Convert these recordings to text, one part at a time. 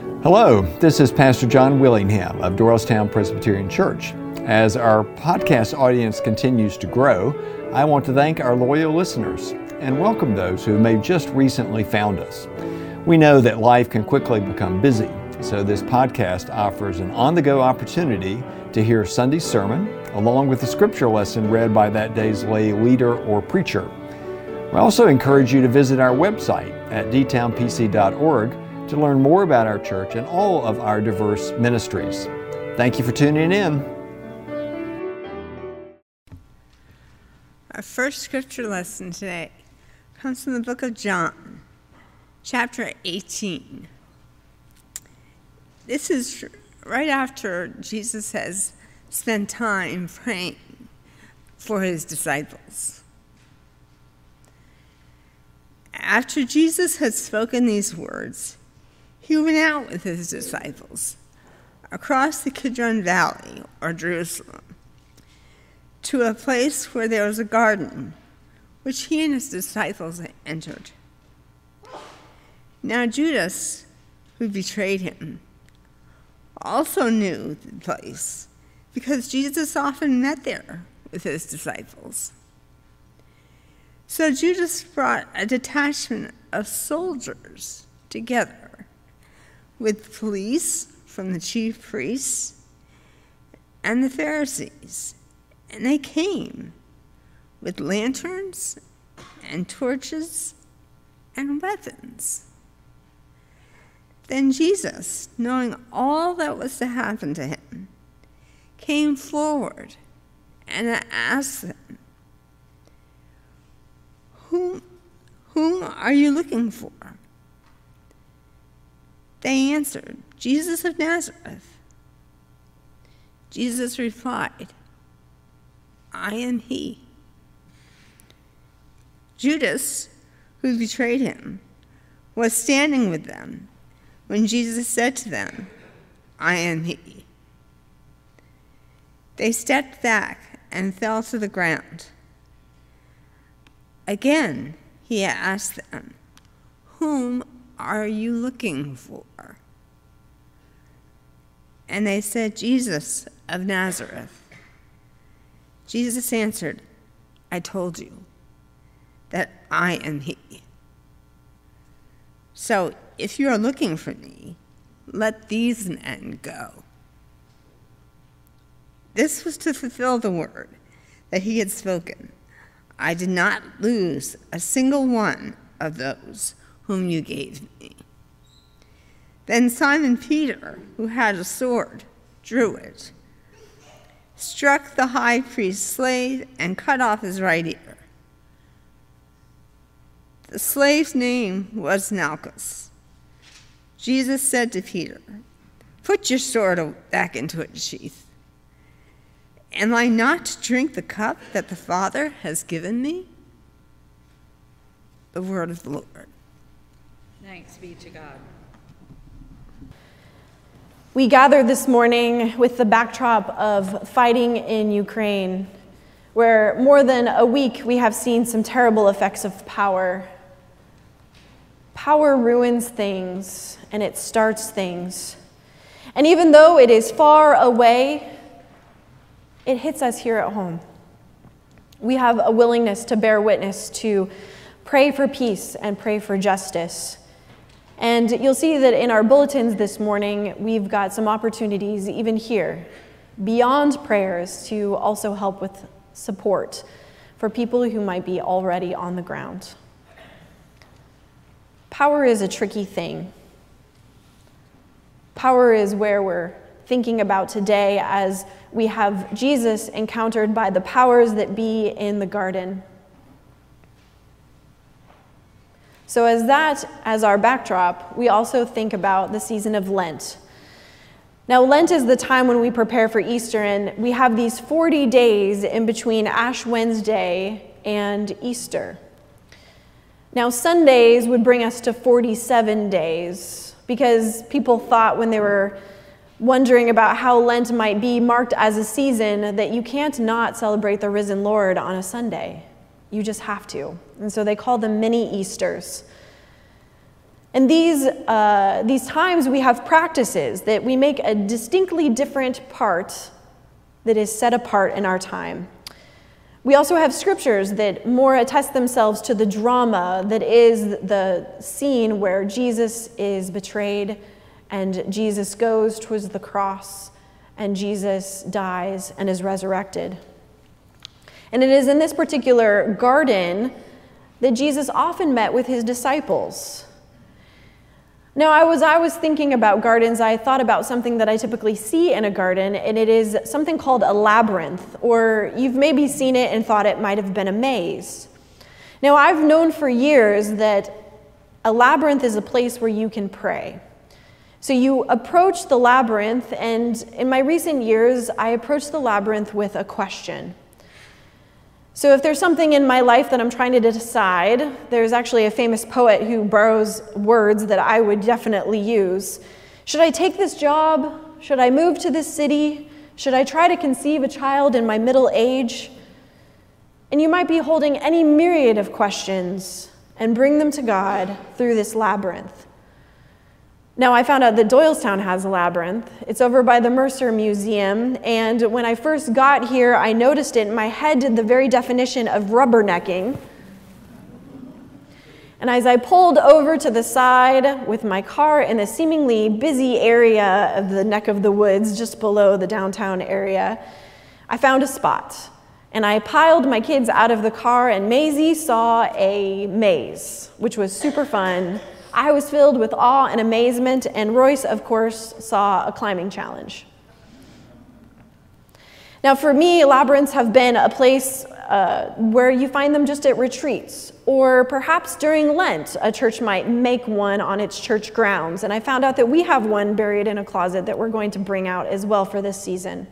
Hello, this is Pastor John Willingham of Doylestown Presbyterian Church. As our podcast audience continues to grow, I want to thank our loyal listeners and welcome those who may just recently found us. We know that life can quickly become busy, so this podcast offers an on the go opportunity to hear Sunday's sermon along with the scripture lesson read by that day's lay leader or preacher. We also encourage you to visit our website at dtownpc.org to learn more about our church and all of our diverse ministries. Thank you for tuning in. Our first scripture lesson today comes from the book of John, chapter 18. This is right after Jesus has spent time praying for his disciples. After Jesus had spoken these words, he went out with his disciples across the Kidron Valley, or Jerusalem, to a place where there was a garden, which he and his disciples entered. Now, Judas, who betrayed him, also knew the place because Jesus often met there with his disciples. So Judas brought a detachment of soldiers together with police from the chief priests and the Pharisees. And they came with lanterns and torches and weapons. Then Jesus, knowing all that was to happen to him, came forward and asked them, Whom, whom are you looking for? They answered, Jesus of Nazareth. Jesus replied, I am he. Judas, who betrayed him, was standing with them when Jesus said to them, I am he. They stepped back and fell to the ground. Again, he asked them, Whom are you looking for? And they said, Jesus of Nazareth. Jesus answered, I told you that I am he. So if you are looking for me, let these men go. This was to fulfill the word that he had spoken. I did not lose a single one of those whom you gave me. Then Simon Peter, who had a sword, drew it, struck the high priest's slave, and cut off his right ear. The slave's name was Malchus. Jesus said to Peter, Put your sword back into its sheath. Am I not to drink the cup that the Father has given me? The word of the Lord. Thanks be to God. We gather this morning with the backdrop of fighting in Ukraine, where more than a week we have seen some terrible effects of power. Power ruins things and it starts things. And even though it is far away, it hits us here at home. We have a willingness to bear witness, to pray for peace and pray for justice. And you'll see that in our bulletins this morning, we've got some opportunities, even here, beyond prayers, to also help with support for people who might be already on the ground. Power is a tricky thing. Power is where we're thinking about today as we have Jesus encountered by the powers that be in the garden. So, as that as our backdrop, we also think about the season of Lent. Now, Lent is the time when we prepare for Easter, and we have these 40 days in between Ash Wednesday and Easter. Now, Sundays would bring us to 47 days because people thought when they were wondering about how Lent might be marked as a season that you can't not celebrate the risen Lord on a Sunday. You just have to. And so they call them mini Easters. And these, uh, these times we have practices that we make a distinctly different part that is set apart in our time. We also have scriptures that more attest themselves to the drama that is the scene where Jesus is betrayed and Jesus goes towards the cross and Jesus dies and is resurrected. And it is in this particular garden that Jesus often met with his disciples. Now, I was, I was thinking about gardens, I thought about something that I typically see in a garden, and it is something called a labyrinth, or you've maybe seen it and thought it might have been a maze. Now, I've known for years that a labyrinth is a place where you can pray. So you approach the labyrinth, and in my recent years, I approached the labyrinth with a question. So, if there's something in my life that I'm trying to decide, there's actually a famous poet who borrows words that I would definitely use. Should I take this job? Should I move to this city? Should I try to conceive a child in my middle age? And you might be holding any myriad of questions and bring them to God through this labyrinth. Now, I found out that Doylestown has a labyrinth. It's over by the Mercer Museum, and when I first got here, I noticed it, and my head did the very definition of rubbernecking. And as I pulled over to the side with my car in a seemingly busy area of the neck of the woods just below the downtown area, I found a spot. And I piled my kids out of the car, and Maisie saw a maze, which was super fun I was filled with awe and amazement, and Royce, of course, saw a climbing challenge. Now, for me, labyrinths have been a place uh, where you find them just at retreats, or perhaps during Lent, a church might make one on its church grounds. And I found out that we have one buried in a closet that we're going to bring out as well for this season.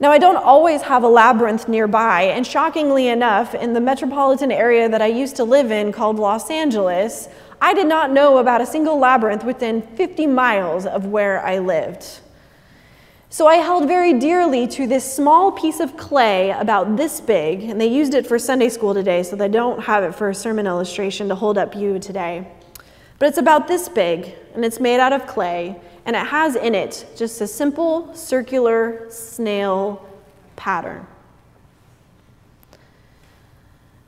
Now, I don't always have a labyrinth nearby, and shockingly enough, in the metropolitan area that I used to live in called Los Angeles, I did not know about a single labyrinth within 50 miles of where I lived. So I held very dearly to this small piece of clay about this big, and they used it for Sunday school today, so they don't have it for a sermon illustration to hold up you today. But it's about this big, and it's made out of clay, and it has in it just a simple circular snail pattern.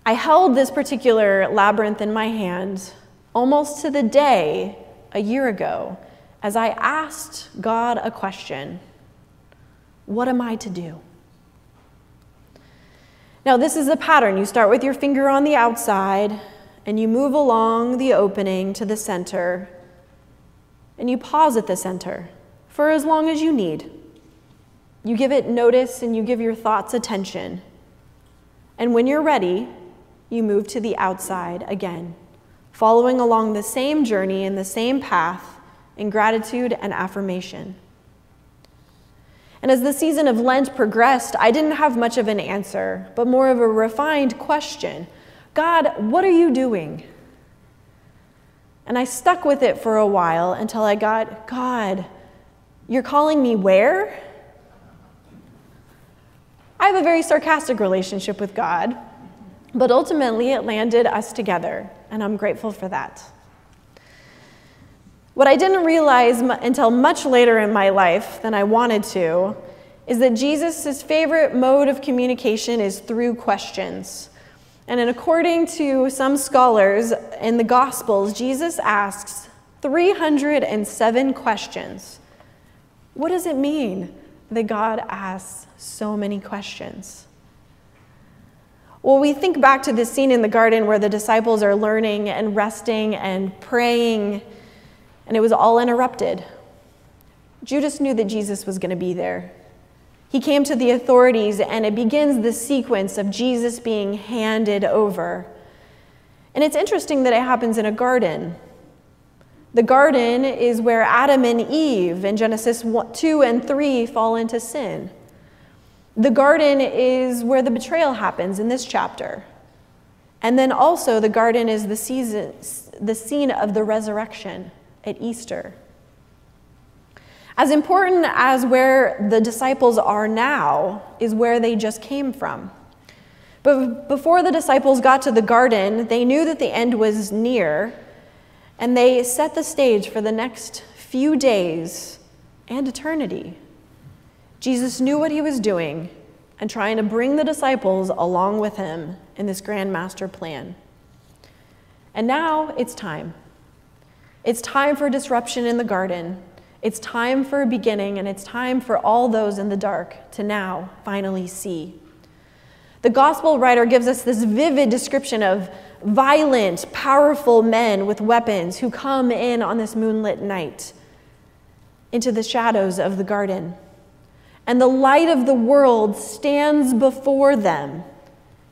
I held this particular labyrinth in my hand almost to the day a year ago as I asked God a question What am I to do? Now, this is a pattern. You start with your finger on the outside and you move along the opening to the center and you pause at the center for as long as you need. You give it notice and you give your thoughts attention. And when you're ready, you move to the outside again, following along the same journey in the same path in gratitude and affirmation. And as the season of Lent progressed, I didn't have much of an answer, but more of a refined question God, what are you doing? And I stuck with it for a while until I got, God, you're calling me where? I have a very sarcastic relationship with God, but ultimately it landed us together, and I'm grateful for that. What I didn't realize until much later in my life than I wanted to is that Jesus' favorite mode of communication is through questions. And according to some scholars in the Gospels, Jesus asks 307 questions. What does it mean that God asks so many questions? Well, we think back to this scene in the garden where the disciples are learning and resting and praying, and it was all interrupted. Judas knew that Jesus was going to be there. He came to the authorities, and it begins the sequence of Jesus being handed over. And it's interesting that it happens in a garden. The garden is where Adam and Eve in Genesis 2 and 3 fall into sin. The garden is where the betrayal happens in this chapter. And then also, the garden is the, season, the scene of the resurrection at Easter. As important as where the disciples are now is where they just came from. But before the disciples got to the garden, they knew that the end was near. and they set the stage for the next few days and eternity. Jesus knew what he was doing and trying to bring the disciples along with him in this grand master plan. And now it's time. It's time for disruption in the garden. It's time for a beginning, and it's time for all those in the dark to now finally see. The gospel writer gives us this vivid description of violent, powerful men with weapons who come in on this moonlit night into the shadows of the garden. And the light of the world stands before them,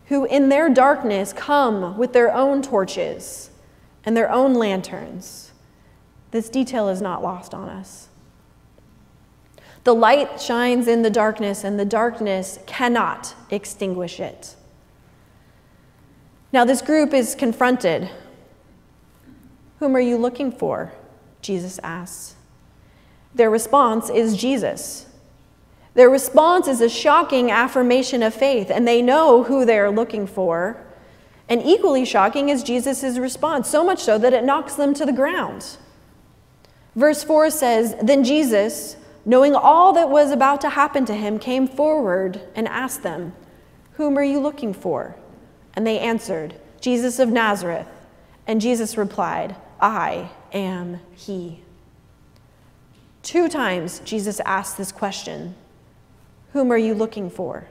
who in their darkness come with their own torches and their own lanterns. This detail is not lost on us. The light shines in the darkness, and the darkness cannot extinguish it. Now, this group is confronted. Whom are you looking for? Jesus asks. Their response is Jesus. Their response is a shocking affirmation of faith, and they know who they're looking for. And equally shocking is Jesus' response, so much so that it knocks them to the ground. Verse 4 says Then Jesus, knowing all that was about to happen to him, came forward and asked them, Whom are you looking for? And they answered, Jesus of Nazareth. And Jesus replied, I am he. Two times Jesus asked this question Whom are you looking for?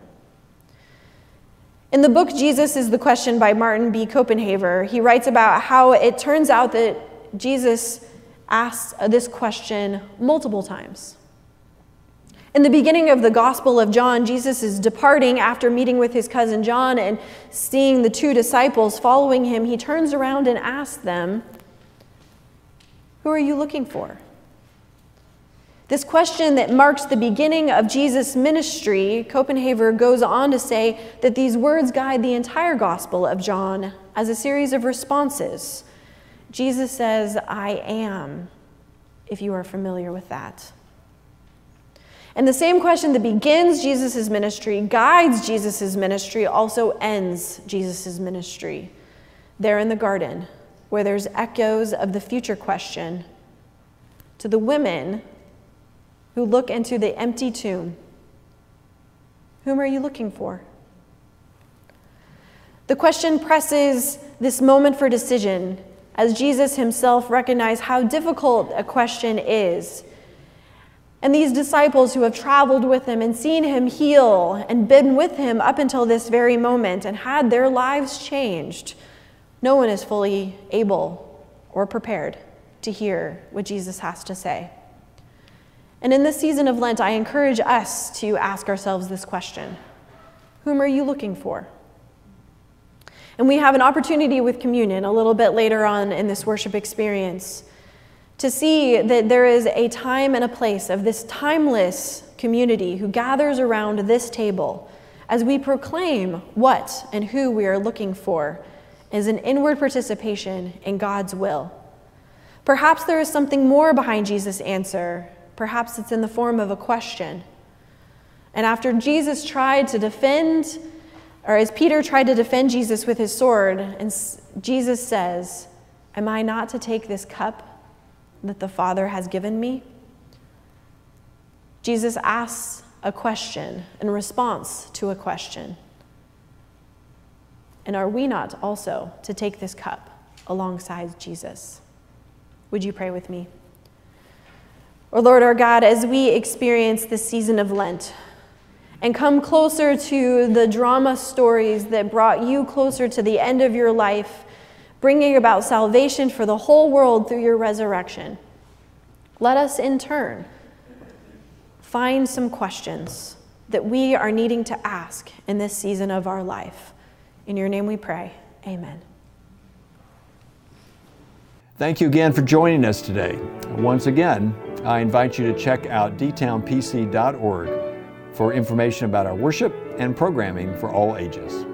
In the book Jesus is the Question by Martin B. Copenhaver, he writes about how it turns out that Jesus asked this question multiple times. In the beginning of the Gospel of John, Jesus is departing after meeting with his cousin John and seeing the two disciples following him. He turns around and asks them, Who are you looking for? This question that marks the beginning of Jesus' ministry, Copenhaver goes on to say that these words guide the entire Gospel of John as a series of responses. Jesus says, I am, if you are familiar with that. And the same question that begins Jesus' ministry, guides Jesus' ministry, also ends Jesus' ministry. There in the garden, where there's echoes of the future question to the women who look into the empty tomb Whom are you looking for? The question presses this moment for decision as Jesus himself recognized how difficult a question is and these disciples who have traveled with him and seen him heal and been with him up until this very moment and had their lives changed, no one is fully able or prepared to hear what Jesus has to say. And in this season of Lent, I encourage us to ask ourselves this question Whom are you looking for? And we have an opportunity with communion a little bit later on in this worship experience to see that there is a time and a place of this timeless community who gathers around this table as we proclaim what and who we are looking for is an inward participation in God's will. Perhaps there is something more behind Jesus' answer. Perhaps it's in the form of a question. And after Jesus tried to defend, or as Peter tried to defend Jesus with his sword, and Jesus says, Am I not to take this cup that the Father has given me? Jesus asks a question in response to a question. And are we not also to take this cup alongside Jesus? Would you pray with me? Or, Lord our God, as we experience this season of Lent and come closer to the drama stories that brought you closer to the end of your life bringing about salvation for the whole world through your resurrection. Let us, in turn, find some questions that we are needing to ask in this season of our life. In your name we pray. Amen. Thank you again for joining us today. Once again, I invite you to check out dtownpc.org for information about our worship and programming for all ages.